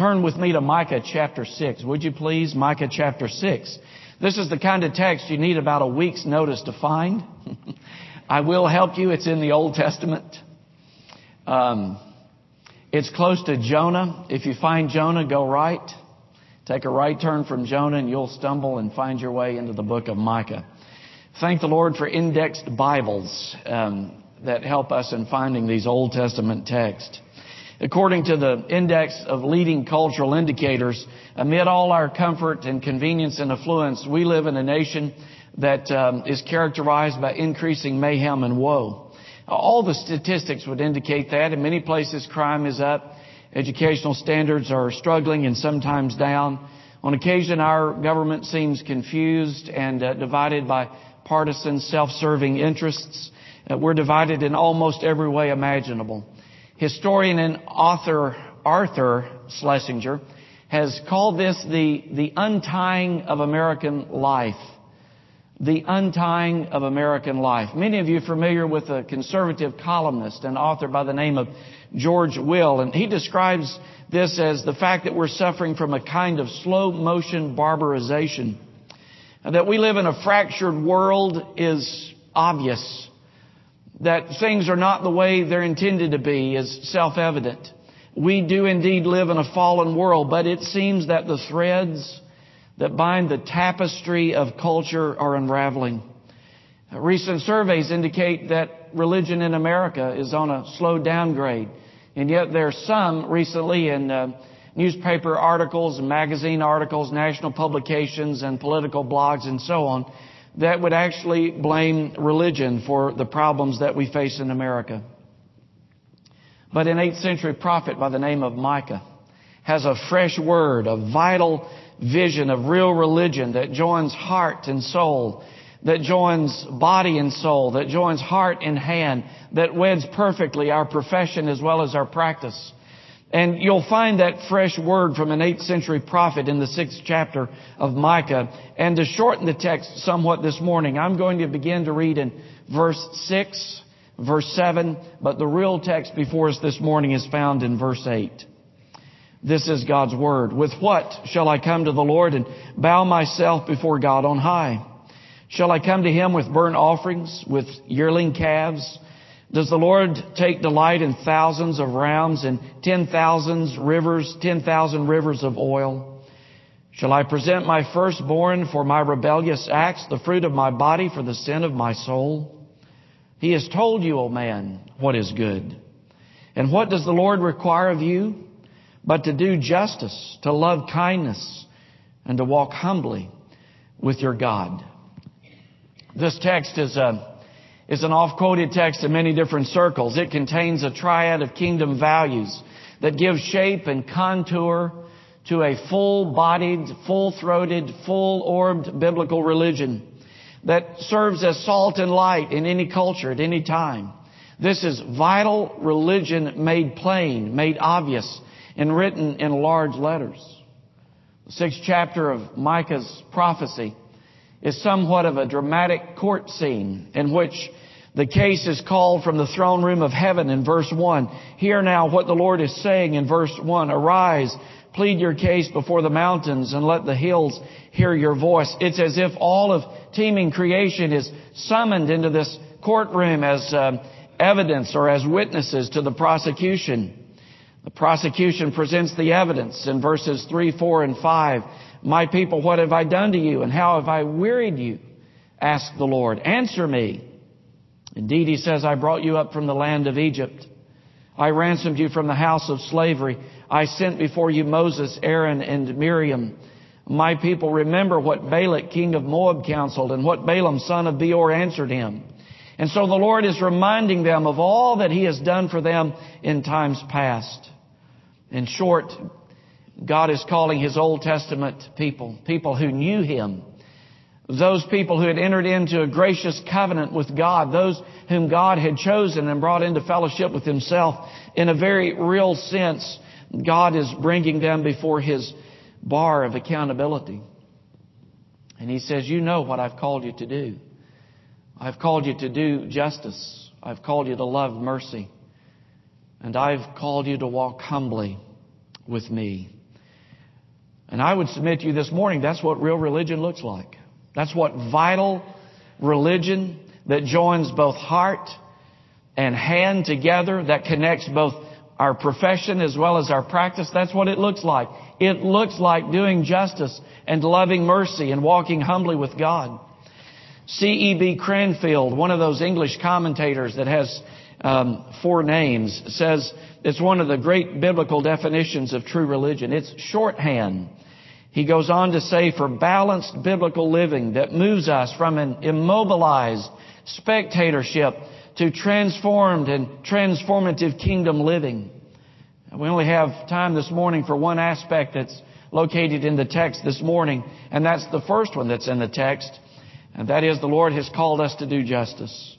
Turn with me to Micah chapter 6. Would you please? Micah chapter 6. This is the kind of text you need about a week's notice to find. I will help you. It's in the Old Testament. Um, it's close to Jonah. If you find Jonah, go right. Take a right turn from Jonah and you'll stumble and find your way into the book of Micah. Thank the Lord for indexed Bibles um, that help us in finding these Old Testament texts. According to the index of leading cultural indicators, amid all our comfort and convenience and affluence, we live in a nation that um, is characterized by increasing mayhem and woe. All the statistics would indicate that. In many places, crime is up. Educational standards are struggling and sometimes down. On occasion, our government seems confused and uh, divided by partisan, self-serving interests. Uh, we're divided in almost every way imaginable. Historian and author Arthur Schlesinger has called this the, the untying of American life. The untying of American life. Many of you are familiar with a conservative columnist and author by the name of George Will, and he describes this as the fact that we're suffering from a kind of slow motion barbarization. That we live in a fractured world is obvious that things are not the way they're intended to be is self-evident. We do indeed live in a fallen world, but it seems that the threads that bind the tapestry of culture are unraveling. Recent surveys indicate that religion in America is on a slow downgrade. And yet there are some recently in uh, newspaper articles magazine articles, national publications and political blogs and so on that would actually blame religion for the problems that we face in America. But an 8th century prophet by the name of Micah has a fresh word, a vital vision of real religion that joins heart and soul, that joins body and soul, that joins heart and hand, that weds perfectly our profession as well as our practice. And you'll find that fresh word from an 8th century prophet in the 6th chapter of Micah. And to shorten the text somewhat this morning, I'm going to begin to read in verse 6, verse 7, but the real text before us this morning is found in verse 8. This is God's word. With what shall I come to the Lord and bow myself before God on high? Shall I come to him with burnt offerings, with yearling calves? Does the Lord take delight in thousands of rams and ten thousands rivers, ten thousand rivers of oil? Shall I present my firstborn for my rebellious acts, the fruit of my body for the sin of my soul? He has told you, O man, what is good. And what does the Lord require of you? But to do justice, to love kindness, and to walk humbly with your God. This text is a is an oft-quoted text in many different circles. It contains a triad of kingdom values that give shape and contour to a full-bodied, full-throated, full-orbed biblical religion that serves as salt and light in any culture at any time. This is vital religion made plain, made obvious, and written in large letters. The sixth chapter of Micah's prophecy is somewhat of a dramatic court scene in which the case is called from the throne room of heaven in verse 1. Hear now what the Lord is saying in verse 1. Arise, plead your case before the mountains and let the hills hear your voice. It's as if all of teeming creation is summoned into this courtroom as uh, evidence or as witnesses to the prosecution. The prosecution presents the evidence in verses 3, 4, and 5. My people, what have I done to you and how have I wearied you? Ask the Lord. Answer me. Indeed, he says, I brought you up from the land of Egypt. I ransomed you from the house of slavery. I sent before you Moses, Aaron, and Miriam. My people remember what Balak, king of Moab, counseled and what Balaam, son of Beor, answered him. And so the Lord is reminding them of all that he has done for them in times past. In short, God is calling his Old Testament people, people who knew him, those people who had entered into a gracious covenant with God, those whom God had chosen and brought into fellowship with Himself, in a very real sense, God is bringing them before His bar of accountability. And He says, you know what I've called you to do. I've called you to do justice. I've called you to love mercy. And I've called you to walk humbly with me. And I would submit to you this morning, that's what real religion looks like. That's what vital religion that joins both heart and hand together, that connects both our profession as well as our practice. That's what it looks like. It looks like doing justice and loving mercy and walking humbly with God. C.E.B. Cranfield, one of those English commentators that has um, four names, says it's one of the great biblical definitions of true religion. It's shorthand. He goes on to say for balanced biblical living that moves us from an immobilized spectatorship to transformed and transformative kingdom living. We only have time this morning for one aspect that's located in the text this morning, and that's the first one that's in the text, and that is the Lord has called us to do justice.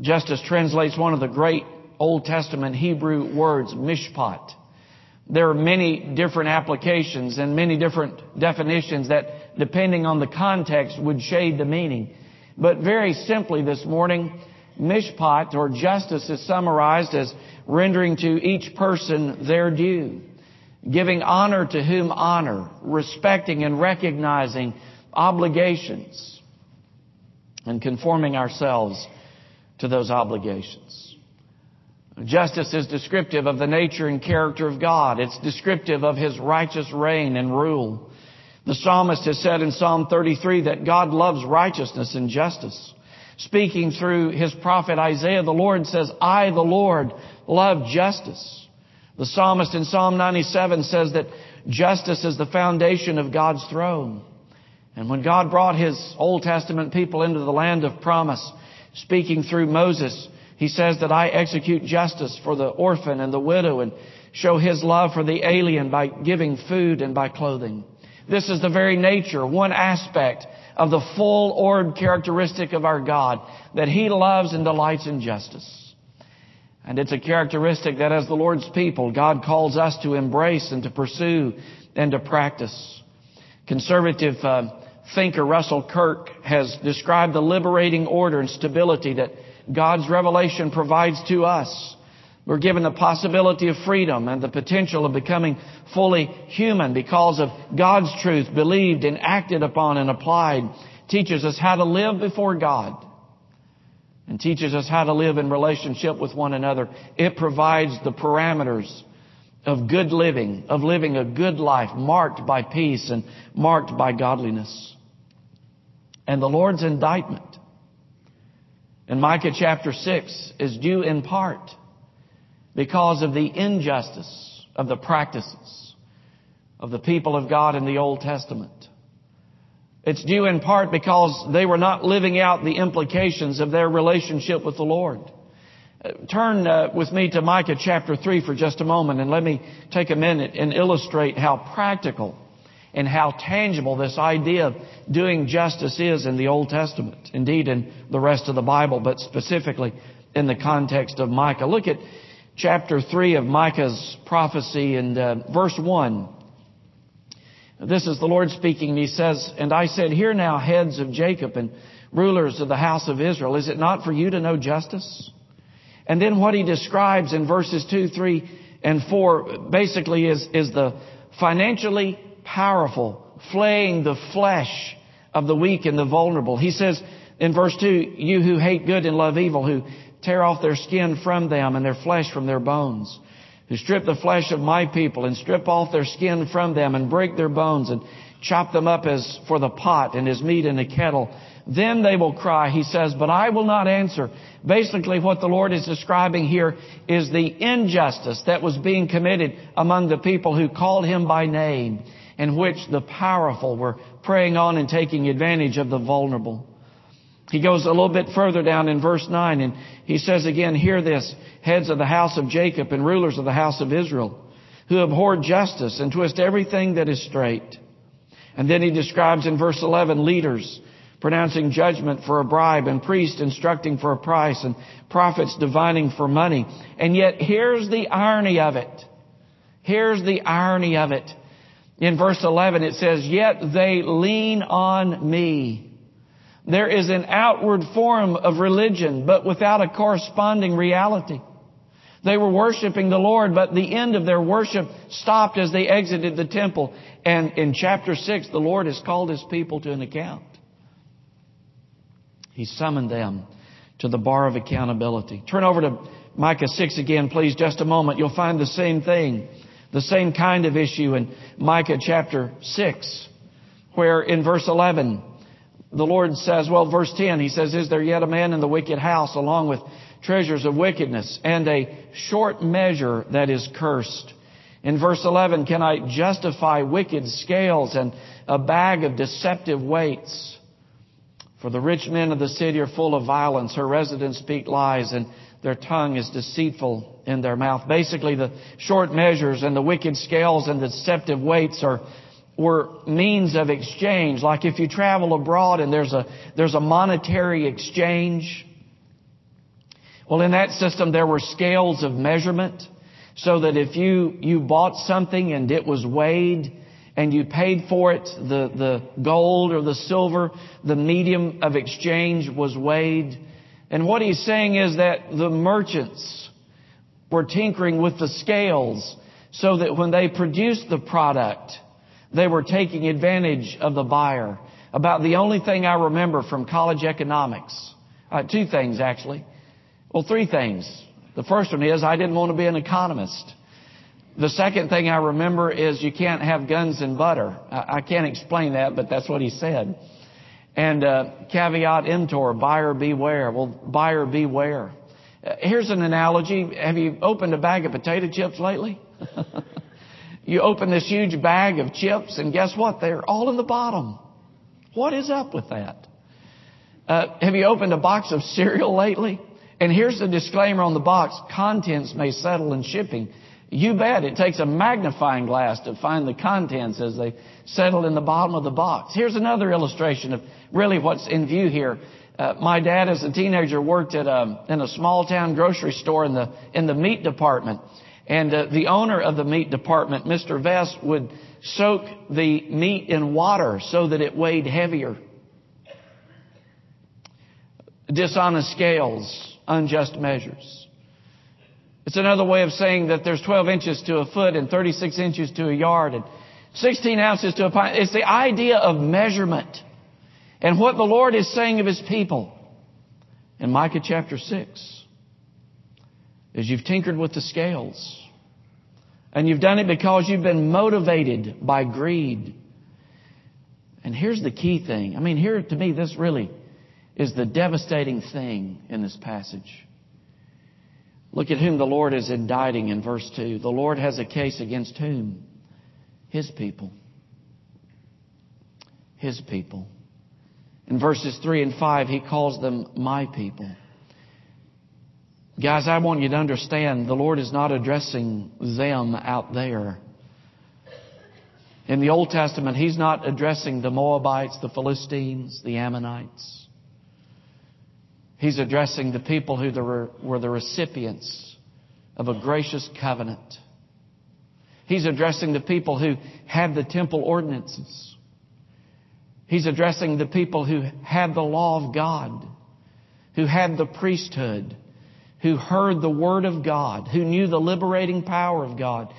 Justice translates one of the great Old Testament Hebrew words, mishpat. There are many different applications and many different definitions that, depending on the context, would shade the meaning. But very simply this morning, mishpat or justice is summarized as rendering to each person their due, giving honor to whom honor, respecting and recognizing obligations, and conforming ourselves to those obligations. Justice is descriptive of the nature and character of God. It's descriptive of His righteous reign and rule. The psalmist has said in Psalm 33 that God loves righteousness and justice. Speaking through his prophet Isaiah, the Lord says, I, the Lord, love justice. The psalmist in Psalm 97 says that justice is the foundation of God's throne. And when God brought his Old Testament people into the land of promise, speaking through Moses, he says that I execute justice for the orphan and the widow and show his love for the alien by giving food and by clothing. This is the very nature, one aspect of the full orb characteristic of our God, that He loves and delights in justice. And it's a characteristic that as the Lord's people, God calls us to embrace and to pursue and to practice. Conservative uh, thinker Russell Kirk has described the liberating order and stability that God's revelation provides to us we're given the possibility of freedom and the potential of becoming fully human because of God's truth believed and acted upon and applied. Teaches us how to live before God and teaches us how to live in relationship with one another. It provides the parameters of good living, of living a good life marked by peace and marked by godliness. And the Lord's indictment in Micah chapter 6 is due in part because of the injustice of the practices of the people of God in the Old Testament. It's due in part because they were not living out the implications of their relationship with the Lord. Turn uh, with me to Micah chapter 3 for just a moment and let me take a minute and illustrate how practical and how tangible this idea of doing justice is in the Old Testament. Indeed, in the rest of the Bible, but specifically in the context of Micah. Look at chapter 3 of Micah's prophecy and uh, verse 1. This is the Lord speaking. He says, And I said, Hear now, heads of Jacob and rulers of the house of Israel. Is it not for you to know justice? And then what he describes in verses 2, 3, and 4 basically is, is the financially powerful flaying the flesh of the weak and the vulnerable. He says in verse 2, You who hate good and love evil, who tear off their skin from them and their flesh from their bones, who strip the flesh of my people and strip off their skin from them and break their bones and chop them up as for the pot and as meat in a kettle. Then they will cry, he says, but I will not answer. Basically what the Lord is describing here is the injustice that was being committed among the people who called him by name in which the powerful were preying on and taking advantage of the vulnerable. He goes a little bit further down in verse 9 and he says again, hear this, heads of the house of Jacob and rulers of the house of Israel, who abhor justice and twist everything that is straight. And then he describes in verse 11 leaders pronouncing judgment for a bribe and priests instructing for a price and prophets divining for money. And yet here's the irony of it. Here's the irony of it. In verse 11 it says, yet they lean on me there is an outward form of religion, but without a corresponding reality. They were worshiping the Lord, but the end of their worship stopped as they exited the temple. And in chapter 6, the Lord has called His people to an account. He summoned them to the bar of accountability. Turn over to Micah 6 again, please, just a moment. You'll find the same thing, the same kind of issue in Micah chapter 6, where in verse 11, the Lord says, well, verse 10, He says, Is there yet a man in the wicked house along with treasures of wickedness and a short measure that is cursed? In verse 11, can I justify wicked scales and a bag of deceptive weights? For the rich men of the city are full of violence. Her residents speak lies and their tongue is deceitful in their mouth. Basically, the short measures and the wicked scales and the deceptive weights are were means of exchange. Like if you travel abroad and there's a, there's a monetary exchange. Well, in that system, there were scales of measurement so that if you, you bought something and it was weighed and you paid for it, the, the gold or the silver, the medium of exchange was weighed. And what he's saying is that the merchants were tinkering with the scales so that when they produced the product, they were taking advantage of the buyer. About the only thing I remember from college economics, uh, two things actually. Well, three things. The first one is I didn't want to be an economist. The second thing I remember is you can't have guns and butter. I, I can't explain that, but that's what he said. And uh, caveat emptor, buyer beware. Well, buyer beware. Uh, here's an analogy. Have you opened a bag of potato chips lately? you open this huge bag of chips, and guess what? They're all in the bottom. What is up with that? Uh, have you opened a box of cereal lately? And here's the disclaimer on the box. Contents may settle in shipping. You bet it takes a magnifying glass to find the contents as they settle in the bottom of the box. Here's another illustration of really what's in view here. Uh, my dad, as a teenager, worked at a, um, in a small town grocery store in the in the meat department, and uh, the owner of the meat department, Mr. Vest, would soak the meat in water so that it weighed heavier. Dishonest scales, unjust measures. It's another way of saying that there's 12 inches to a foot and 36 inches to a yard and 16 ounces to a pint. It's the idea of measurement and what the Lord is saying of His people in Micah chapter 6 is you've tinkered with the scales and you've done it because you've been motivated by greed. And here's the key thing. I mean, here to me, this really is the devastating thing in this passage. Look at whom the Lord is indicting in verse 2. The Lord has a case against whom? His people. His people. In verses 3 and 5, he calls them my people. Guys, I want you to understand the Lord is not addressing them out there. In the Old Testament, He's not addressing the Moabites, the Philistines, the Ammonites. He's addressing the people who were the recipients of a gracious covenant. He's addressing the people who had the temple ordinances. He's addressing the people who had the law of God, who had the priesthood, who heard the word of God, who knew the liberating power of God.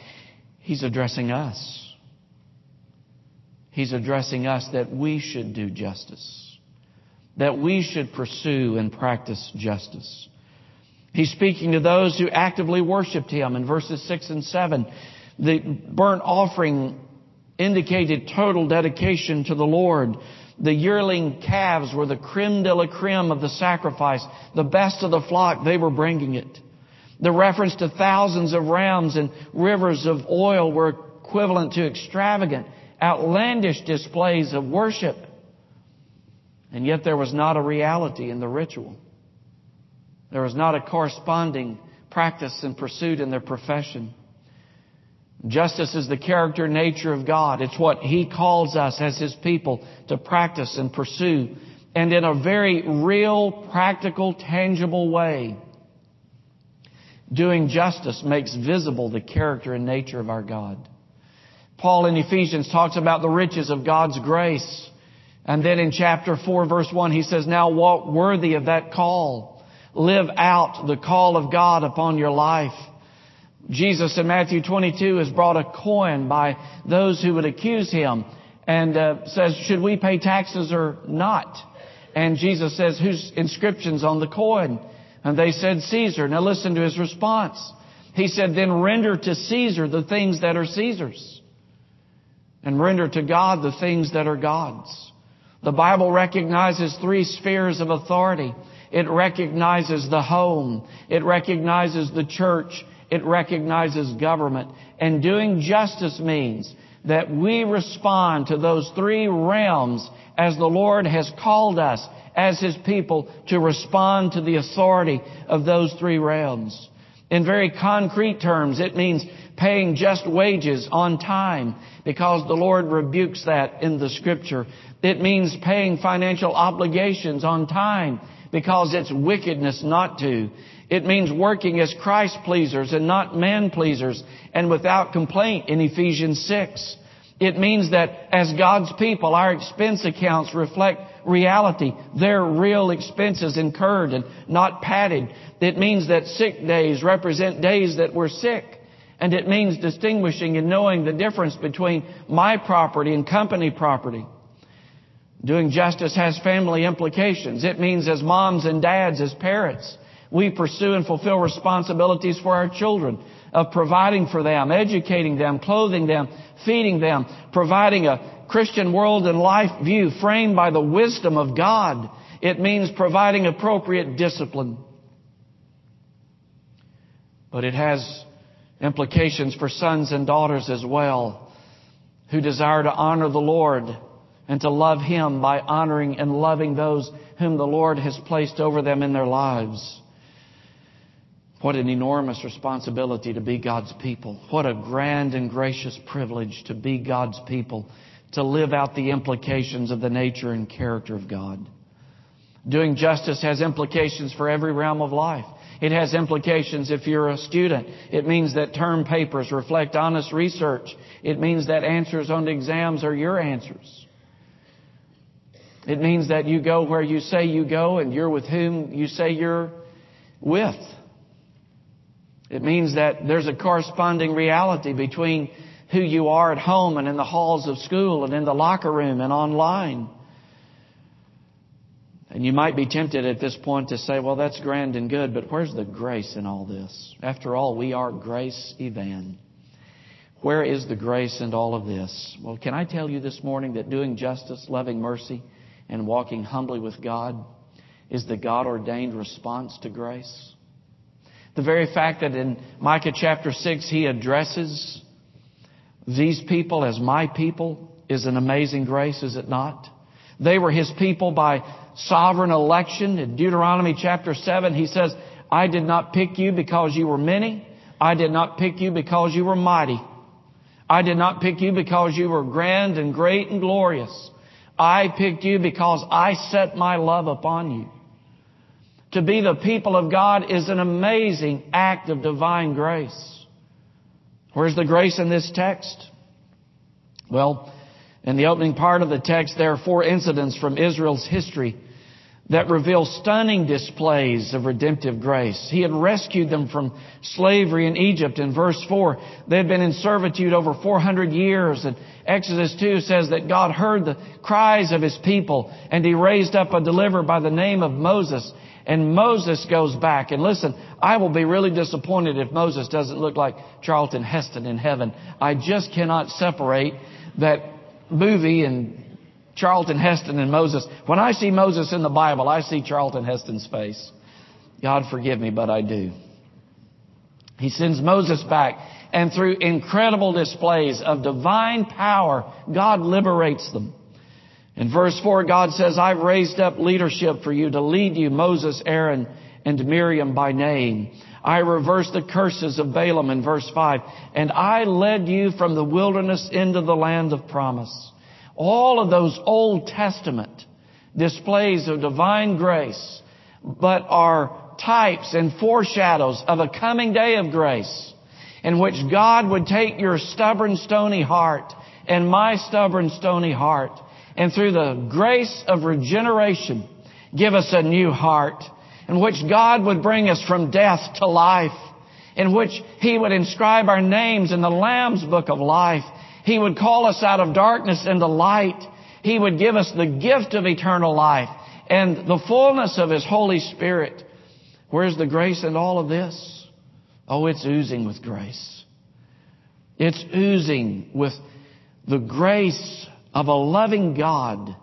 He's addressing us. He's addressing us that we should do justice that we should pursue and practice justice. He's speaking to those who actively worshiped him in verses 6 and 7. The burnt offering indicated total dedication to the Lord. The yearling calves were the creme de la creme of the sacrifice, the best of the flock, they were bringing it. The reference to thousands of rams and rivers of oil were equivalent to extravagant, outlandish displays of worship. And yet there was not a reality in the ritual. There was not a corresponding practice and pursuit in their profession. Justice is the character nature of God. It's what He calls us as His people to practice and pursue. And in a very real, practical, tangible way, doing justice makes visible the character and nature of our God. Paul in Ephesians talks about the riches of God's grace and then in chapter 4 verse 1, he says, Now walk worthy of that call. Live out the call of God upon your life. Jesus in Matthew 22 is brought a coin by those who would accuse him and uh, says, should we pay taxes or not? And Jesus says, whose inscription's on the coin? And they said, Caesar. Now listen to his response. He said, then render to Caesar the things that are Caesar's and render to God the things that are God's. The Bible recognizes three spheres of authority. It recognizes the home. It recognizes the church. It recognizes government. And doing justice means that we respond to those three realms as the Lord has called us as His people to respond to the authority of those three realms. In very concrete terms, it means paying just wages on time because the Lord rebukes that in the scripture. It means paying financial obligations on time because it's wickedness not to. It means working as Christ pleasers and not man pleasers and without complaint in Ephesians 6. It means that as God's people, our expense accounts reflect reality. They're real expenses incurred and not padded. It means that sick days represent days that we're sick. And it means distinguishing and knowing the difference between my property and company property. Doing justice has family implications. It means as moms and dads, as parents, we pursue and fulfill responsibilities for our children of providing for them, educating them, clothing them, feeding them, providing a Christian world and life view framed by the wisdom of God. It means providing appropriate discipline. But it has implications for sons and daughters as well who desire to honor the Lord and to love Him by honoring and loving those whom the Lord has placed over them in their lives. What an enormous responsibility to be God's people. What a grand and gracious privilege to be God's people, to live out the implications of the nature and character of God. Doing justice has implications for every realm of life. It has implications if you're a student. It means that term papers reflect honest research. It means that answers on exams are your answers. It means that you go where you say you go and you're with whom you say you're with. It means that there's a corresponding reality between who you are at home and in the halls of school and in the locker room and online. And you might be tempted at this point to say, well, that's grand and good, but where's the grace in all this? After all, we are grace evan. Where is the grace in all of this? Well, can I tell you this morning that doing justice, loving mercy, and walking humbly with God is the God ordained response to grace. The very fact that in Micah chapter 6 he addresses these people as my people is an amazing grace, is it not? They were his people by sovereign election. In Deuteronomy chapter 7 he says, I did not pick you because you were many. I did not pick you because you were mighty. I did not pick you because you were grand and great and glorious. I picked you because I set my love upon you. To be the people of God is an amazing act of divine grace. Where's the grace in this text? Well, in the opening part of the text, there are four incidents from Israel's history that reveal stunning displays of redemptive grace. He had rescued them from slavery in Egypt in verse 4. They had been in servitude over 400 years and Exodus 2 says that God heard the cries of His people and He raised up a deliverer by the name of Moses. And Moses goes back. And listen, I will be really disappointed if Moses doesn't look like Charlton Heston in heaven. I just cannot separate that movie and Charlton Heston and Moses. When I see Moses in the Bible, I see Charlton Heston's face. God forgive me, but I do. He sends Moses back and through incredible displays of divine power, God liberates them. In verse 4, God says, I've raised up leadership for you to lead you, Moses, Aaron, and Miriam by name. I reversed the curses of Balaam in verse 5, and I led you from the wilderness into the land of promise. All of those Old Testament displays of divine grace, but are types and foreshadows of a coming day of grace in which God would take your stubborn, stony heart and my stubborn, stony heart and through the grace of regeneration give us a new heart in which God would bring us from death to life in which He would inscribe our names in the Lamb's book of life. He would call us out of darkness into light. He would give us the gift of eternal life and the fullness of His Holy Spirit. Where's the grace in all of this? Oh, it's oozing with grace. It's oozing with the grace of a loving God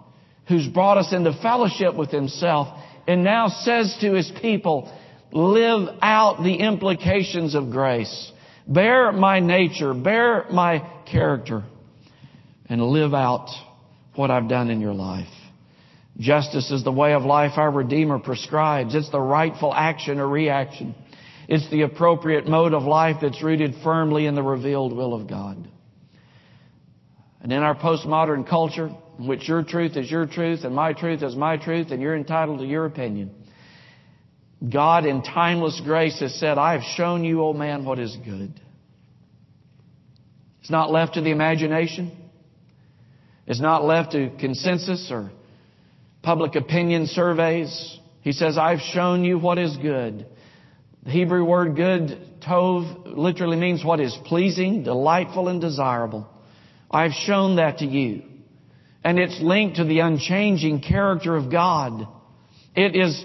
who's brought us into fellowship with Himself and now says to His people, live out the implications of grace. Bear my nature, bear my character, and live out what I've done in your life. Justice is the way of life our Redeemer prescribes. It's the rightful action or reaction. It's the appropriate mode of life that's rooted firmly in the revealed will of God. And in our postmodern culture, in which your truth is your truth and my truth is my truth and you're entitled to your opinion, God in timeless grace has said, I have shown you, O man, what is good. It's not left to the imagination. It's not left to consensus or public opinion surveys. He says, I've shown you what is good. The Hebrew word good, tov, literally means what is pleasing, delightful, and desirable. I've shown that to you. And it's linked to the unchanging character of God. It is,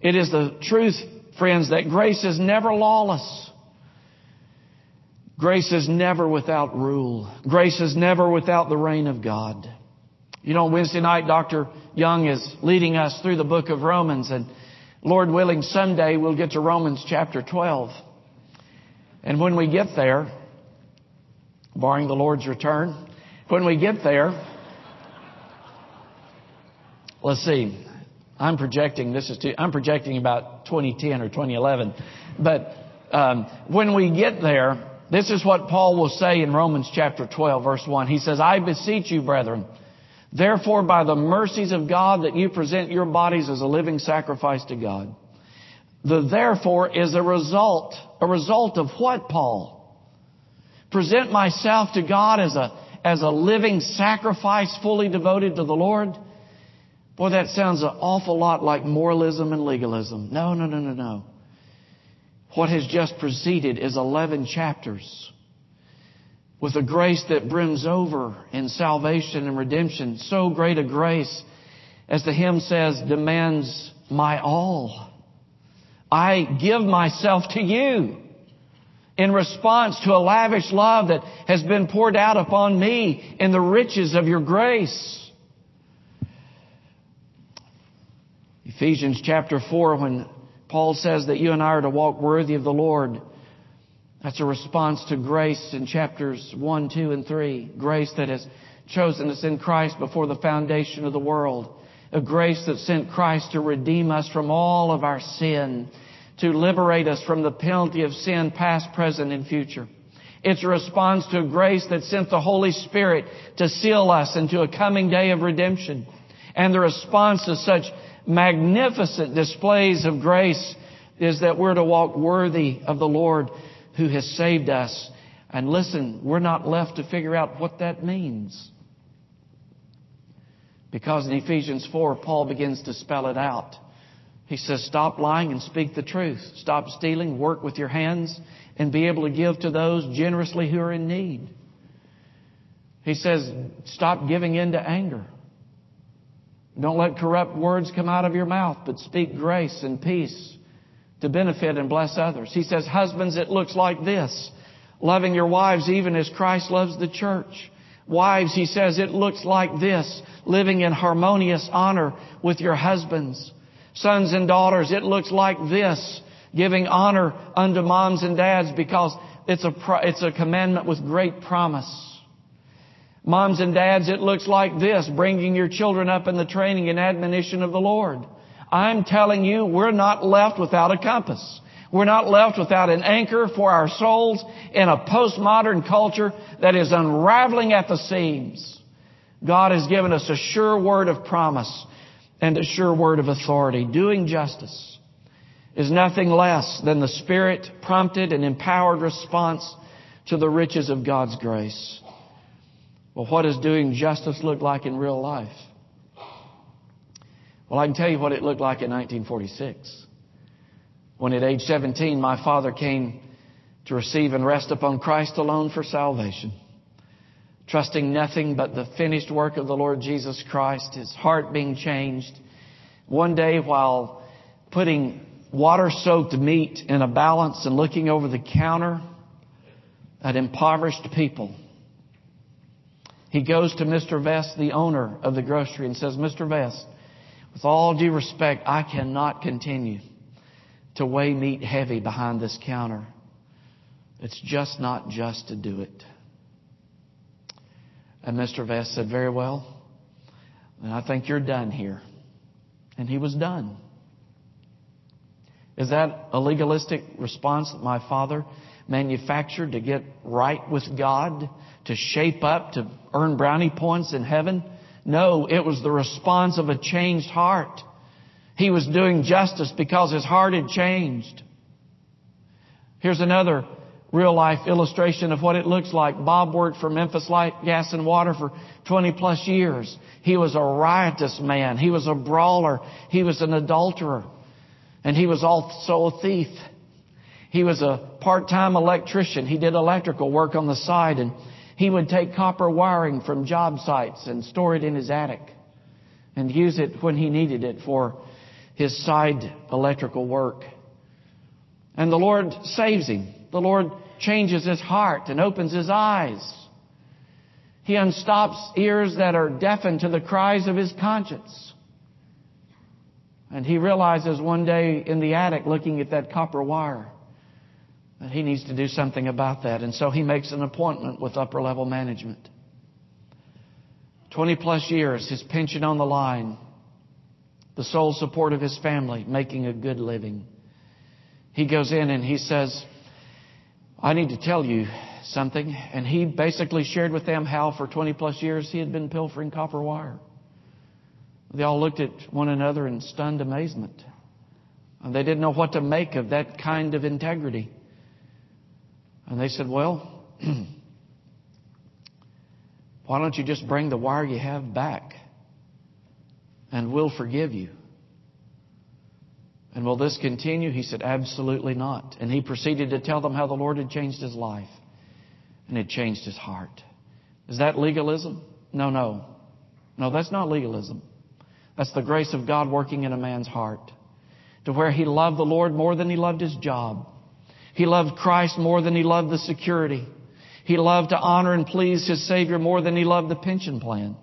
it is the truth, friends, that grace is never lawless. Grace is never without rule. Grace is never without the reign of God. You know, Wednesday night, Dr. Young is leading us through the book of Romans, and Lord willing, someday we'll get to Romans chapter 12. And when we get there, barring the Lord's return, when we get there, let's see, I'm projecting, this is too, I'm projecting about 2010 or 2011, but um, when we get there, this is what Paul will say in Romans chapter 12, verse 1. He says, I beseech you, brethren, Therefore, by the mercies of God, that you present your bodies as a living sacrifice to God. The therefore is a result, a result of what, Paul? Present myself to God as a, as a living sacrifice fully devoted to the Lord? Boy, that sounds an awful lot like moralism and legalism. No, no, no, no, no. What has just preceded is 11 chapters with a grace that brims over in salvation and redemption. So great a grace, as the hymn says, demands my all. I give myself to you in response to a lavish love that has been poured out upon me in the riches of your grace. Ephesians chapter 4, when Paul says that you and I are to walk worthy of the Lord, that's a response to grace in chapters 1, 2, and 3. Grace that has chosen us in Christ before the foundation of the world. A grace that sent Christ to redeem us from all of our sin, to liberate us from the penalty of sin, past, present, and future. It's a response to a grace that sent the Holy Spirit to seal us into a coming day of redemption. And the response to such magnificent displays of grace is that we're to walk worthy of the Lord who has saved us. And listen, we're not left to figure out what that means. Because in Ephesians 4, Paul begins to spell it out. He says, stop lying and speak the truth. Stop stealing, work with your hands, and be able to give to those generously who are in need. He says, stop giving in to anger. Don't let corrupt words come out of your mouth, but speak grace and peace to benefit and bless others. He says, husbands, it looks like this. Loving your wives even as Christ loves the church. Wives, he says, it looks like this. Living in harmonious honor with your husbands. Sons and daughters, it looks like this. Giving honor unto moms and dads because it's a, it's a commandment with great promise. Moms and dads, it looks like this. Bringing your children up in the training and admonition of the Lord. I'm telling you, we're not left without a compass. We're not left without an anchor for our souls in a postmodern culture that is unraveling at the seams. God has given us a sure word of promise and a sure word of authority. Doing justice is nothing less than the Spirit prompted and empowered response to the riches of God's grace. Well, what does doing justice look like in real life? Well, I can tell you what it looked like in 1946. When at age 17, my father came to receive and rest upon Christ alone for salvation. Trusting nothing but the finished work of the Lord Jesus Christ, his heart being changed. One day while putting water soaked meat in a balance and looking over the counter at impoverished people, he goes to Mr. Vest, the owner of the grocery, and says, Mr. Vest, with all due respect, I cannot continue to weigh meat heavy behind this counter. It's just not just to do it. And Mr. Vest said, Very well. And I think you're done here. And he was done. Is that a legalistic response that my father manufactured to get right with God, to shape up, to earn brownie points in heaven? No, it was the response of a changed heart. He was doing justice because his heart had changed. Here's another real life illustration of what it looks like. Bob worked for Memphis Light, Gas and Water for 20 plus years. He was a riotous man. He was a brawler. He was an adulterer. And he was also a thief. He was a part-time electrician. He did electrical work on the side and he would take copper wiring from job sites and store it in his attic and use it when he needed it for his side electrical work. And the Lord saves him. The Lord changes his heart and opens his eyes. He unstops ears that are deafened to the cries of his conscience. And he realizes one day in the attic looking at that copper wire he needs to do something about that. And so he makes an appointment with upper level management. 20 plus years, his pension on the line, the sole support of his family, making a good living. He goes in and he says, I need to tell you something. And he basically shared with them how for 20 plus years he had been pilfering copper wire. They all looked at one another in stunned amazement. And they didn't know what to make of that kind of integrity. And they said, Well, why don't you just bring the wire you have back? And we'll forgive you. And will this continue? He said, Absolutely not. And he proceeded to tell them how the Lord had changed his life and had changed his heart. Is that legalism? No, no. No, that's not legalism. That's the grace of God working in a man's heart to where he loved the Lord more than he loved his job. He loved Christ more than he loved the security. He loved to honor and please his Savior more than he loved the pension plan.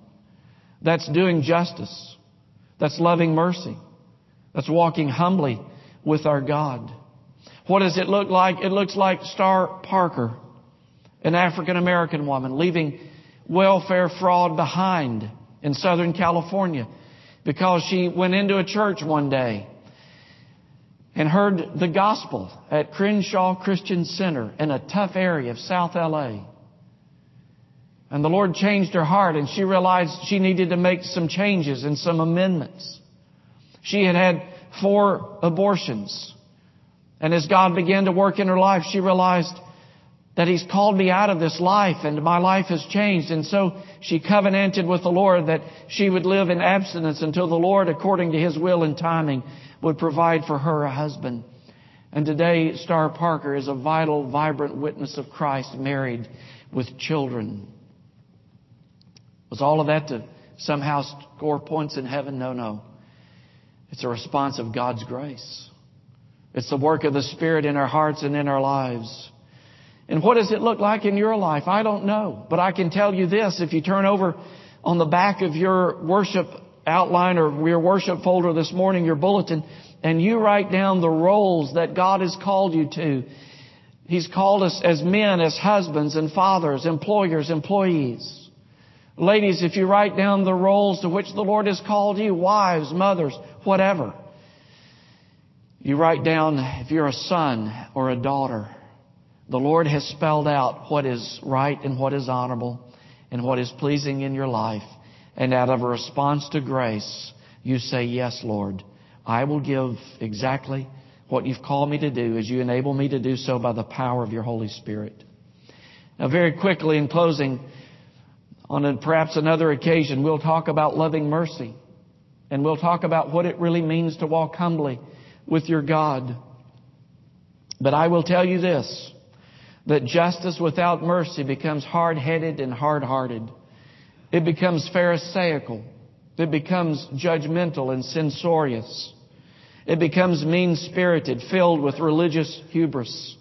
That's doing justice. That's loving mercy. That's walking humbly with our God. What does it look like? It looks like Star Parker, an African American woman leaving welfare fraud behind in Southern California because she went into a church one day and heard the gospel at Crenshaw Christian Center in a tough area of South LA. And the Lord changed her heart and she realized she needed to make some changes and some amendments. She had had four abortions. And as God began to work in her life, she realized that He's called me out of this life and my life has changed. And so she covenanted with the Lord that she would live in abstinence until the Lord, according to His will and timing, would provide for her a husband. And today, Star Parker is a vital, vibrant witness of Christ, married with children. Was all of that to somehow score points in heaven? No, no. It's a response of God's grace. It's the work of the Spirit in our hearts and in our lives. And what does it look like in your life? I don't know. But I can tell you this. If you turn over on the back of your worship outline or your worship folder this morning, your bulletin, and you write down the roles that God has called you to. He's called us as men, as husbands and fathers, employers, employees. Ladies, if you write down the roles to which the Lord has called you, wives, mothers, whatever. You write down if you're a son or a daughter. The Lord has spelled out what is right and what is honorable and what is pleasing in your life. And out of a response to grace, you say, Yes, Lord, I will give exactly what you've called me to do as you enable me to do so by the power of your Holy Spirit. Now, very quickly in closing, on a, perhaps another occasion, we'll talk about loving mercy. And we'll talk about what it really means to walk humbly with your God. But I will tell you this. that justice without mercy becomes hard-headed and hard-hearted. It becomes pharisaical. It becomes judgmental and censorious. It becomes mean-spirited, filled with religious hubris.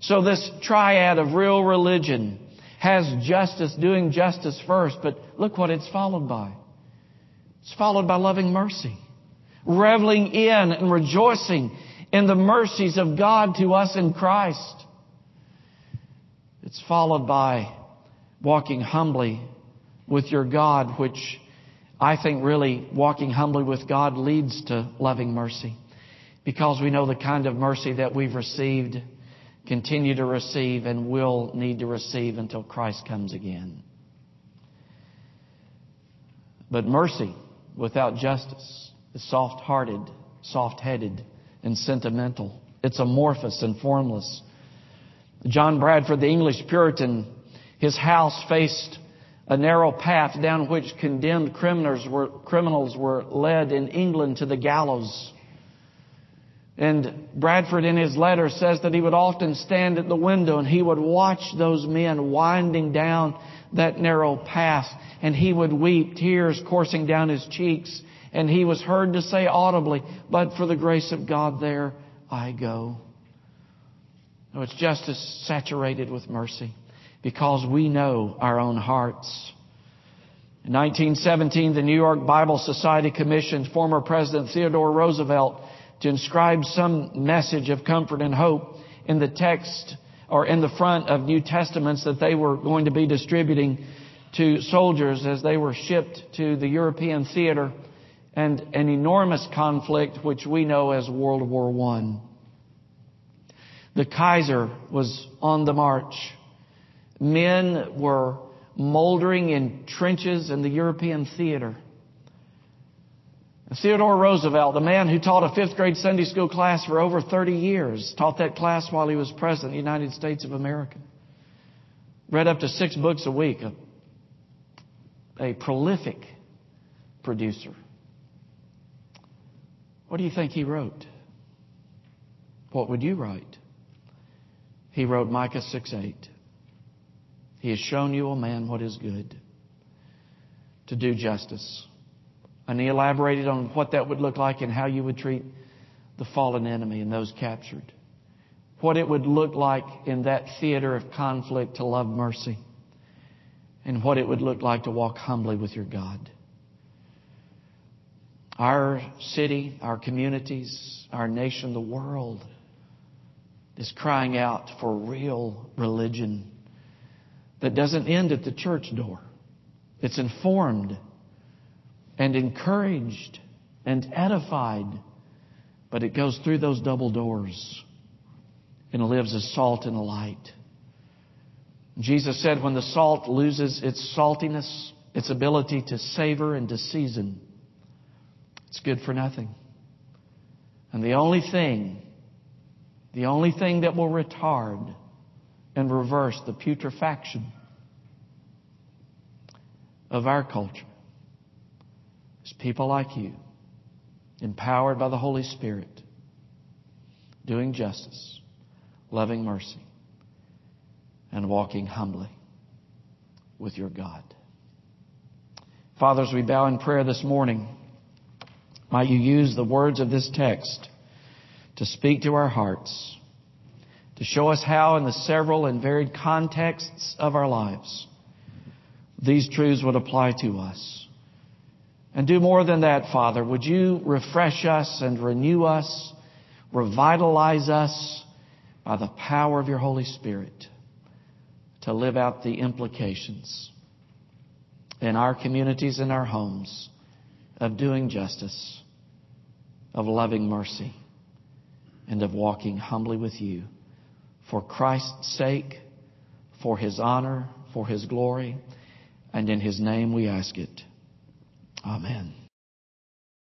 So this triad of real religion has justice, doing justice first, but look what it's followed by. It's followed by loving mercy. Reveling in and rejoicing in the mercies of God to us in Christ. It's followed by walking humbly with your God, which I think really walking humbly with God leads to loving mercy. Because we know the kind of mercy that we've received, continue to receive, and will need to receive until Christ comes again. But mercy without justice is soft hearted, soft headed, and sentimental. It's amorphous and formless. John Bradford, the English Puritan, his house faced a narrow path down which condemned criminals were, criminals were led in England to the gallows. And Bradford in his letter says that he would often stand at the window and he would watch those men winding down that narrow path and he would weep, tears coursing down his cheeks. And he was heard to say audibly, but for the grace of God there I go. No, it's justice saturated with mercy because we know our own hearts. In 1917, the New York Bible Society commissioned former President Theodore Roosevelt to inscribe some message of comfort and hope in the text or in the front of New Testaments that they were going to be distributing to soldiers as they were shipped to the European theater and an enormous conflict which we know as World War I. The Kaiser was on the march. Men were moldering in trenches in the European theater. Theodore Roosevelt, the man who taught a fifth grade Sunday school class for over 30 years, taught that class while he was president of the United States of America. Read up to six books a week. A, a prolific producer. What do you think he wrote? What would you write? He wrote Micah 6 8. He has shown you, O man, what is good to do justice. And he elaborated on what that would look like and how you would treat the fallen enemy and those captured. What it would look like in that theater of conflict to love mercy. And what it would look like to walk humbly with your God. Our city, our communities, our nation, the world is crying out for real religion that doesn't end at the church door. It's informed and encouraged and edified, but it goes through those double doors and lives as salt and a light. Jesus said when the salt loses its saltiness, its ability to savor and to season, it's good for nothing. And the only thing, the only thing that will retard and reverse the putrefaction of our culture is people like you, empowered by the Holy Spirit, doing justice, loving mercy, and walking humbly with your God. Fathers, we bow in prayer this morning, might you use the words of this text to speak to our hearts to show us how in the several and varied contexts of our lives these truths would apply to us. And do more than that, Father. Would you refresh us and renew us, revitalize us by the power of your Holy Spirit to live out the implications in our communities and our homes of doing justice, of loving mercy, and of walking humbly with you for Christ's sake, for His honor, for His glory, and in His name we ask it. Amen.